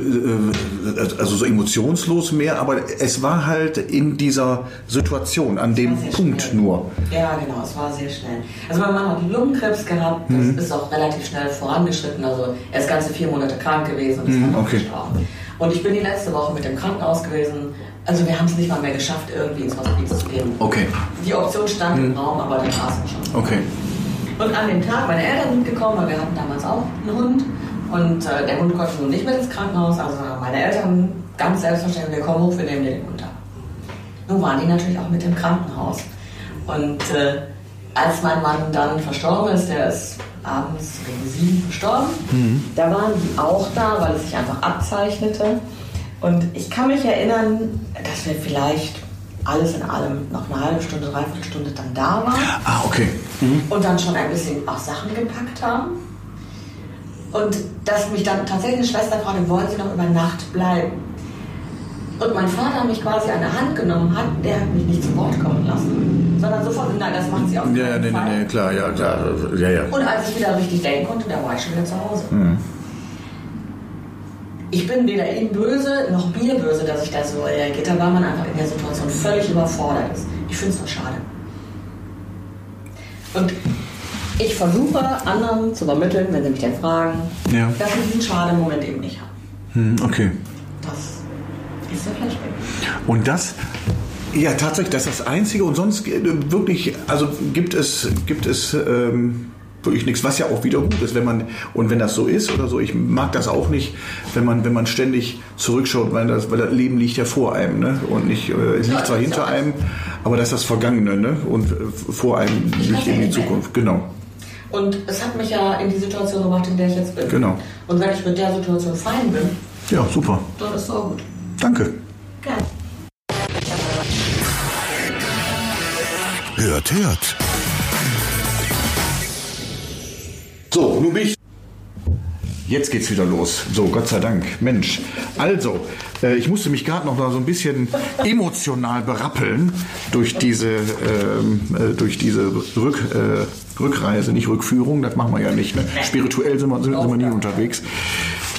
also so emotionslos mehr, aber es war halt in dieser Situation, an dem Punkt schnell. nur. Ja, genau, es war sehr schnell. Also mein Mann hat Lungenkrebs gehabt, das Mhm. ist auch relativ schnell vorangeschritten. Also er ist ganze vier Monate krank gewesen und ist Mhm, dann auch okay. gestorben. Und ich bin die letzte Woche mit dem Krankenhaus gewesen. Also wir haben es nicht mal mehr geschafft, irgendwie ins Hospiz zu gehen. Okay, Die Option stand im Raum, aber dann war es schon. okay. Und an dem Tag, meine Eltern sind gekommen, weil wir hatten damals auch einen Hund. Und äh, der Hund konnte nun nicht mit ins Krankenhaus. Also meine Eltern ganz selbstverständlich, wir kommen hoch, wir nehmen den Hund ab. Nun waren die natürlich auch mit im Krankenhaus. Und äh, als mein Mann dann verstorben ist, der ist abends gegen sieben verstorben, da waren die auch da, weil es sich einfach abzeichnete. Und ich kann mich erinnern, dass wir vielleicht alles in allem noch eine halbe Stunde, dreiviertel Stunde dann da waren Ah, okay. und dann schon ein bisschen auch Sachen gepackt haben. Und dass mich dann tatsächlich eine Schwester fragte, wollen Sie noch über Nacht bleiben? Und mein Vater mich quasi an der Hand genommen hat, der hat mich nicht zu Wort kommen lassen, sondern sofort, nein, das machen Sie auf Ja, ja, nee, Fall. nee, nee, klar, ja, klar, ja, ja. Und als ich wieder richtig denken konnte, da war ich schon wieder zu Hause. Ich bin weder ihm böse noch mir böse, dass ich da so reagiert habe, weil man einfach in der Situation völlig überfordert ist. Ich finde es nur schade. Und ich versuche anderen zu übermitteln, wenn sie mich dann fragen, Ja. dass sie diesen Schade-Moment eben nicht haben. Hm, okay. Das ist der Flashback. Und das, ja, tatsächlich, das ist das Einzige. Und sonst äh, wirklich, also gibt es, gibt es ähm, wirklich nichts, was ja auch wieder gut ist, wenn man, und wenn das so ist oder so, ich mag das auch nicht, wenn man, wenn man ständig zurückschaut, weil das, weil das Leben liegt ja vor einem, ne? Und nicht, äh, es Ja, liegt zwar hinter einem, aber das ist das Vergangene, ne? Und äh, vor einem liegt eben die Zukunft. Genau. Und es hat mich ja in die Situation gebracht, in der ich jetzt bin. Genau. Und wenn ich mit der Situation fein bin, Ja, super. dann ist es auch gut. Danke. Gerne. Hört, hört. So, nun bin ich. Jetzt geht's wieder los. So, Gott sei Dank. Mensch. Also, äh, ich musste mich gerade noch mal so ein bisschen emotional berappeln durch diese, ähm, äh, durch diese Rück, äh, Rückreise, nicht Rückführung, das machen wir ja nicht. Ne? Spirituell sind wir, sind, sind wir nie unterwegs.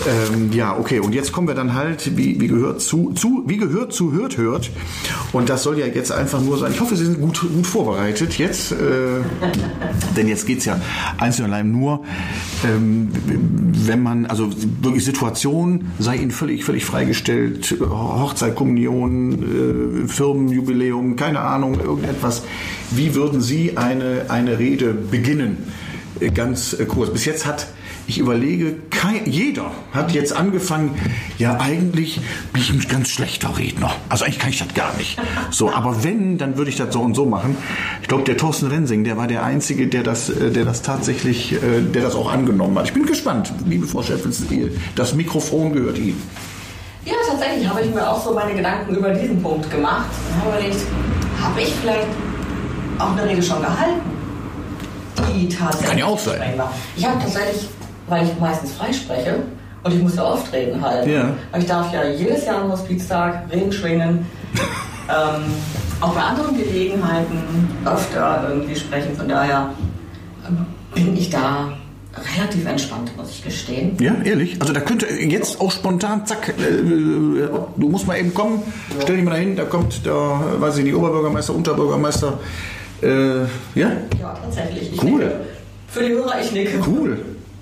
Ähm, ja, okay. Und jetzt kommen wir dann halt, wie, wie gehört zu, zu, wie gehört zu hört, hört. Und das soll ja jetzt einfach nur sein. Ich hoffe, Sie sind gut, gut vorbereitet jetzt. Äh, denn jetzt geht's ja einzig und allein nur, ähm, wenn man, also wirklich Situation, sei Ihnen völlig, völlig freigestellt, Hochzeit, Kommunion, äh, Firmenjubiläum, keine Ahnung, irgendetwas. Wie würden Sie eine, eine Rede beginnen? Äh, Ganz äh, kurz. Bis jetzt hat, ich überlege, kein, jeder hat jetzt angefangen, ja eigentlich bin ich ein ganz schlechter Redner. Also eigentlich kann ich das gar nicht. So, aber wenn, dann würde ich das so und so machen. Ich glaube, der Thorsten Rensing, der war der Einzige, der das, äh, der das tatsächlich, äh, der das auch angenommen hat. Ich bin gespannt, liebe Frau Schäffels, das Mikrofon gehört Ihnen. Ja, tatsächlich habe ich mir auch so meine Gedanken über diesen Punkt gemacht und habe überlegt, habe ich vielleicht auch eine Rede schon gehalten? Die tatsächlich. Kann ja auch sein. war. Ich habe tatsächlich, weil ich meistens freispreche und ich muss ja oft Reden halten. Ja. Aber Ich darf ja jedes Jahr am Hospiztag Reden schwingen. ähm, auch bei anderen Gelegenheiten öfter irgendwie sprechen. Von daher ähm, bin ich da relativ entspannt, muss ich gestehen. Ja, ehrlich? Also da könnte jetzt auch spontan, zack, äh, äh, du musst mal eben kommen, stell dich mal dahin, da kommt der, weiß ich nicht, Oberbürgermeister, Unterbürgermeister. Äh, ja, Ja, tatsächlich. Ich Cool. Nicke. Für die Hörer, ich nicke. cool.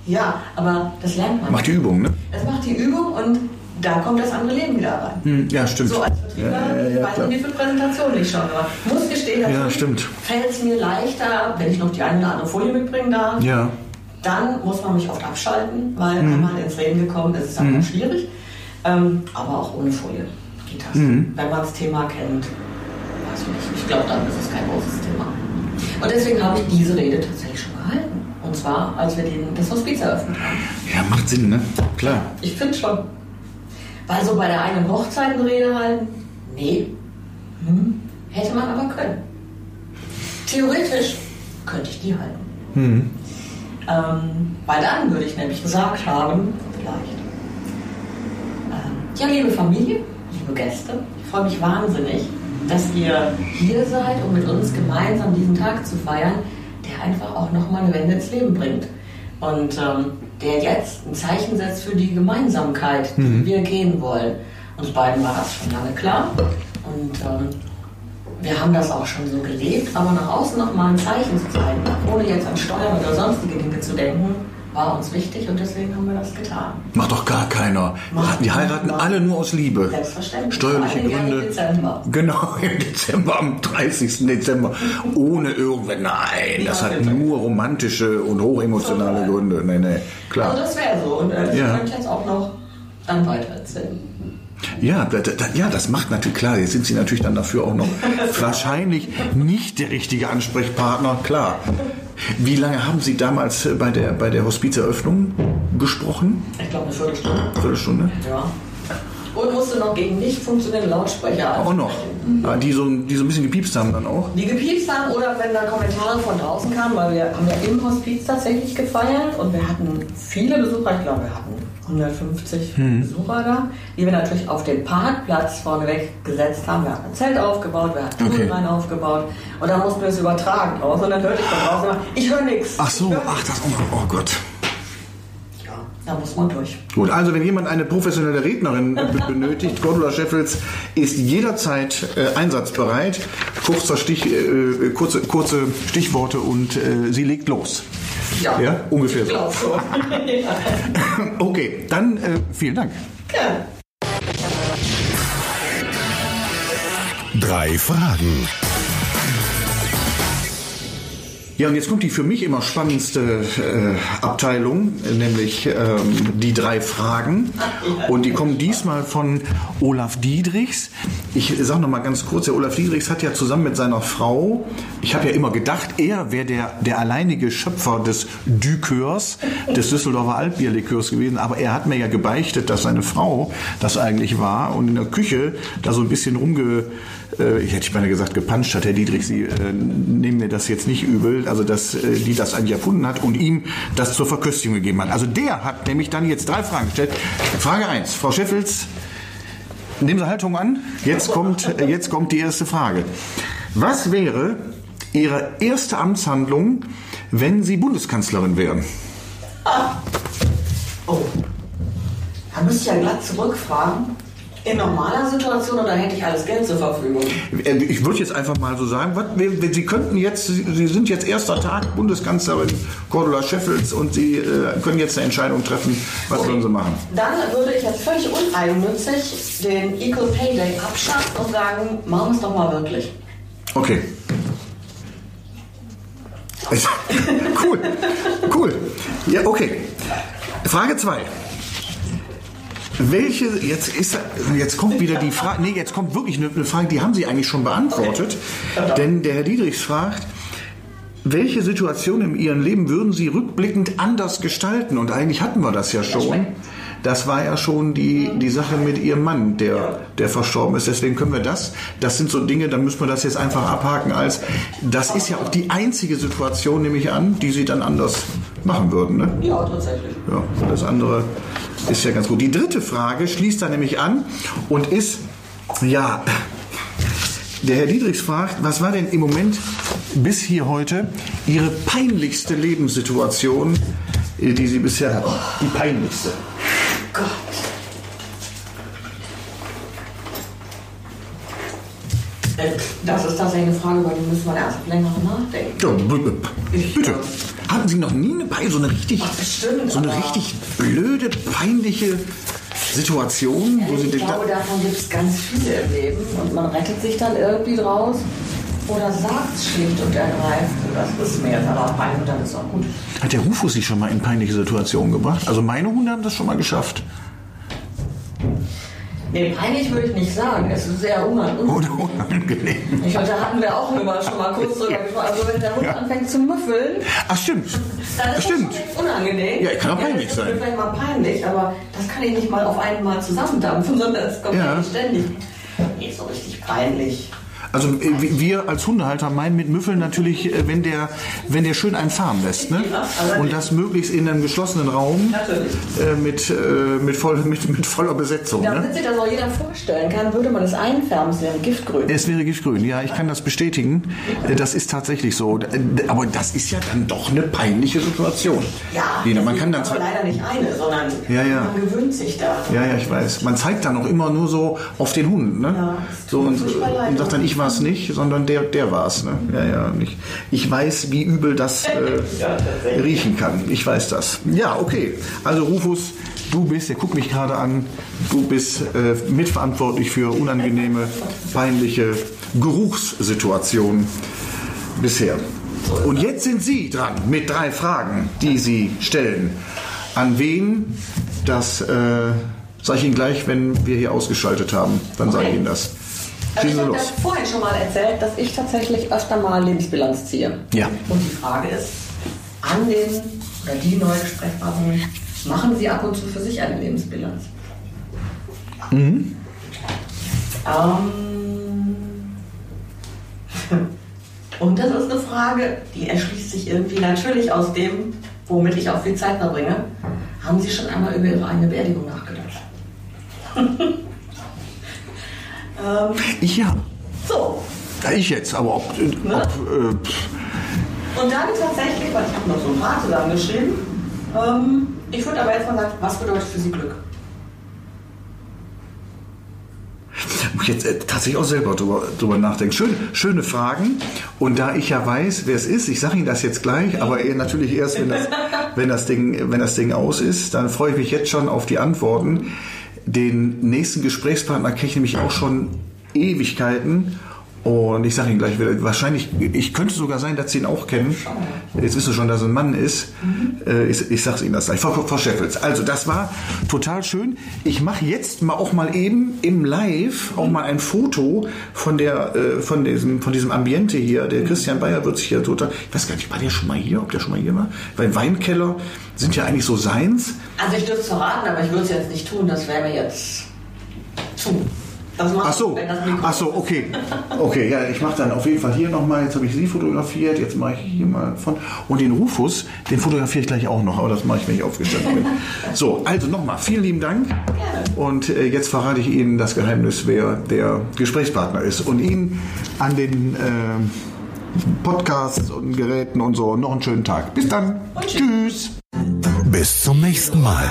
Ja, aber das lernt man. Macht die Übung, ne? Es macht die Übung und da kommt das andere Leben wieder rein. Hm, ja, stimmt. So als Vertriebler, Ja, ja, ja, weiß nicht, wie viele Präsentationen ich schon gemacht. Muss gestehen, Ja, stimmt. fällt es mir leichter, wenn ich noch die eine oder andere Folie mitbringen darf. Ja. Dann muss man mich oft abschalten, weil einmal ins Reden gekommen ist, ist dann auch schwierig. Ähm, aber auch ohne Folie geht das. Mhm. Wenn man das Thema kennt, weiß ich. Ich glaube, dann ist es kein großes Thema. Und deswegen habe ich diese Rede tatsächlich schon gehalten. Und zwar, als wir den, das Hospiz eröffnet haben. Ja, macht Sinn, ne? Klar. Ich finde schon. Weil so bei der einen Hochzeit eine Rede halten, nee. Hm. Hätte man aber können. Theoretisch könnte ich die halten. Hm. Ähm, weil dann würde ich nämlich gesagt haben, vielleicht, ähm, ja, liebe Familie, liebe Gäste, ich freue mich wahnsinnig, dass ihr hier seid, um mit uns gemeinsam diesen Tag zu feiern, der einfach auch nochmal eine Wende ins Leben bringt. Und ähm, der jetzt ein Zeichen setzt für die Gemeinsamkeit, die wir gehen wollen. Uns beiden war das schon lange klar. Und ähm, wir haben das auch schon so gelebt, aber nach außen nochmal ein Zeichen zu zeigen, ohne jetzt an Steuern oder sonstige Dinge zu denken, war uns wichtig und deswegen haben wir das getan. Macht doch gar keiner. Macht Die heiraten alle nur aus Liebe. Selbstverständlich. Steuerliche Gründe. Im Dezember. Genau, im Dezember, am 30. Dezember. Ohne irgendwann. Nein, das hat nur romantische und hochemotionale Gründe. Nee, nee, klar. Also das wäre so. Und äh, das Ja. könnte ich jetzt auch noch dann weiter erzählen. Ja, da, da, ja, das macht natürlich klar. Jetzt sind Sie natürlich dann dafür auch noch wahrscheinlich nicht der richtige Ansprechpartner. Klar. Wie lange haben Sie damals äh, bei der, bei der Hospizeröffnung gesprochen? Ich glaube eine Viertelstunde. Viertelstunde? Ja. Und musste noch gegen nicht funktionierende Lautsprecher Auch noch. Ah, Die so, die so ein bisschen gepiepst haben dann auch. die gepiepst haben oder wenn da Kommentare von draußen kamen, weil wir haben ja im Hospiz tatsächlich gefeiert und wir hatten viele Besucher, ich glaube wir hatten 150 Besucher da, die wir natürlich auf den Parkplatz vorneweg gesetzt haben. Wir hatten ein Zelt aufgebaut, wir hatten Okay. Tourenrein aufgebaut und dann mussten wir es übertragen raus und dann hörte ich von draußen immer, ich höre nichts. Ach so, ach das, oh, oh Gott. Ja, Da muss man durch. Gut, also wenn jemand eine professionelle Rednerin be- benötigt, Cordula Scheffels ist jederzeit äh, einsatzbereit. Kurzer Stich, äh, kurze, kurze Stichworte und äh, sie legt los. Ja, ungefähr Ich so. ja. Okay, dann äh, vielen Dank. Gerne. Drei Fragen. Ja, und jetzt kommt die für mich immer spannendste äh, Abteilung, nämlich ähm, die drei Fragen. Und die kommen diesmal von Olaf Diedrichs. Ich sage noch mal ganz kurz, der Olaf Diedrichs hat ja zusammen mit seiner Frau, ich habe ja immer gedacht, er wäre der, der alleinige Schöpfer des Dukörs, des Düsseldorfer Altbierlikörs gewesen, aber er hat mir ja gebeichtet, dass seine Frau das eigentlich war und in der Küche da so ein bisschen rumge äh, ich hätte beinahe gesagt, gepanscht hat, Herr Dietrich, Sie äh, nehmen mir das jetzt nicht übel, also dass äh, die das eigentlich erfunden hat und ihm das zur Verköstigung gegeben hat. Also der hat nämlich dann jetzt drei Fragen gestellt. Frage 1, Frau Scheffels, nehmen Sie Haltung an. Jetzt kommt, äh, jetzt kommt die erste Frage. Was wäre Ihre erste Amtshandlung, wenn Sie Bundeskanzlerin wären? Oh. Da müsste ich ja glatt zurückfragen. In normaler Situation oder hätte ich alles Geld zur Verfügung? Äh, Ich würde jetzt einfach mal so sagen, was, Sie könnten jetzt, Sie sind jetzt erster Tag Bundeskanzlerin Cordula Scheffels und Sie äh, können jetzt eine Entscheidung treffen, was würden Sie machen? Dann würde ich jetzt völlig uneigennützig den Equal Pay Day abschaffen und sagen, machen wir es doch mal wirklich. Okay. Cool, cool. Ja, okay. Frage 2. Welche, jetzt ist, jetzt kommt wieder die Frage, nee, jetzt kommt wirklich eine, eine Frage, die haben Sie eigentlich schon beantwortet. Denn der Herr Diedrichs fragt, welche Situation in Ihrem Leben würden Sie rückblickend anders gestalten? Und eigentlich hatten wir das ja schon. Das war ja schon die, die Sache mit Ihrem Mann, der, der verstorben ist. Deswegen können wir das, das sind so Dinge, da müssen wir das jetzt einfach abhaken als, das ist ja auch die einzige Situation, nehme ich an, die Sie dann anders machen würden. Ne? Ja, tatsächlich. Ja, das andere ist ja ganz gut. Die dritte Frage schließt da nämlich an und ist, ja, der Herr Diedrichs fragt, was war denn im Moment bis hier heute Ihre peinlichste Lebenssituation, äh, die Sie bisher hatten? Die peinlichste. Gott. Äh, Das ist tatsächlich eine Frage, über die müssen wir erst länger nachdenken. Ja, b- b- Ich- bitte. Hatten Sie noch nie eine Pein, so eine richtig, Ach, bestimmt, so eine richtig blöde, peinliche Situation, wo Sie Ich glaube, davon gibt es ganz viele im Leben und man rettet sich dann irgendwie draus oder sagt es schlicht und ergreifend. Das ist mir jetzt aber peinlich und dann ist auch gut. Hat der Rufus Sie schon mal in peinliche Situationen gebracht? Also meine Hunde haben das schon mal geschafft. Nee, peinlich würde ich nicht sagen. Es ist sehr unangenehm. Oder unangenehm. Ich glaube, da hatten wir auch immer schon mal kurz drüber gesprochen. Also wenn der Hund Ja. anfängt zu müffeln, Ach stimmt. dann ist Stimmt. das schon unangenehm. Ja, kann auch peinlich das ist sein. mir vielleicht mal peinlich, aber das kann ich nicht mal auf einmal zusammendampfen, sondern es kommt Ja. ja. ständig. Nee, so richtig peinlich. Also äh, wir- als Hundehalter meinen mit Müffeln natürlich, äh, wenn der, wenn der schön einen fahren lässt. Ne? Und das möglichst in einem geschlossenen Raum äh, mit, äh, mit, voll, mit, mit voller Besetzung. Damit Ne? sich das auch jeder vorstellen kann, würde man es einfärben, es wäre Giftgrün. Es wäre giftgrün, ja, ich kann das bestätigen. Äh, Das ist tatsächlich so. Aber das ist ja dann doch eine peinliche Situation. Ja, Lina, man kann dann zwar, leider nicht eine, sondern Ja, ja. man gewöhnt sich da. Ja, ja, ich weiß. Man zeigt dann auch immer nur so auf den Hund, ne? Ja, so und, und sagt dann, ich war es nicht, sondern der, der war es, ne? Ja, ja. Ich, ich weiß, wie übel das äh, riechen kann. Ich weiß das. Ja, okay. Also Rufus, du bist, der guckt mich gerade an, du bist äh, mitverantwortlich für unangenehme, peinliche Geruchssituationen bisher. Und jetzt sind Sie dran mit drei Fragen, die Sie stellen. An wen? Das äh, sage ich Ihnen gleich, wenn wir hier ausgeschaltet haben. Dann sage ich Okay. Ihnen das. Also ich habe das vorhin schon mal erzählt, dass ich tatsächlich öfter mal Lebensbilanz ziehe. Ja. Und die Frage ist, an den oder die neue Sprechpartnerin, machen Sie ab und zu für sich eine Lebensbilanz? Mhm. Ähm, und das ist eine Frage, die erschließt sich irgendwie natürlich aus dem, womit ich auch viel Zeit verbringe. Haben Sie schon einmal über Ihre eigene Beerdigung nachgedacht? ähm, Ich ja. so, Ich jetzt, aber ob. äh, Ne? ob äh, Und dann tatsächlich, weil ich habe noch so ein paar zusammengeschrieben, ähm, Ich würde aber jetzt mal sagen, was bedeutet für Sie Glück? Muss ich jetzt äh, tatsächlich auch selber drüber, drüber nachdenken. Schön, schöne Fragen. Und da ich ja weiß, wer es ist, ich sage Ihnen das jetzt gleich, aber eher natürlich erst, wenn das, wenn, das Ding, wenn das Ding aus ist, dann freue ich mich jetzt schon auf die Antworten. Den nächsten Gesprächspartner kenne ich nämlich auch schon Ewigkeiten. Und ich sage Ihnen gleich wieder, wahrscheinlich, ich könnte sogar sein, dass Sie ihn auch kennen. Jetzt wissen Sie schon, dass er ein Mann ist. Äh, Ich, ich sage Ihnen das gleich. Frau, Frau Scheffels, also das war total schön. Ich mache jetzt mal auch mal eben im Live auch mal ein Foto von der, äh, von diesem, von diesem Ambiente hier. Der Christian Bayer wird sich hier total, ich weiß gar nicht, war der schon mal hier, ob der schon mal hier war? Weil Weinkeller sind ja eigentlich so seins. Also ich dürfte es verraten, aber ich würde es jetzt nicht tun. Das wäre mir jetzt zu. Das macht Ach so, ach so, okay. Okay, ja, ich mache dann auf jeden Fall hier nochmal, jetzt habe ich Sie fotografiert, jetzt mache ich hier mal von. Und den Rufus, den fotografiere ich gleich auch noch, aber das mache ich, wenn ich aufgestanden bin. So, also nochmal, vielen lieben Dank. Und äh, jetzt verrate ich Ihnen das Geheimnis, wer der Gesprächspartner ist. Und Ihnen an den äh, Podcasts und Geräten und so noch einen schönen Tag. Bis dann. Tschüss. Bis zum nächsten Mal.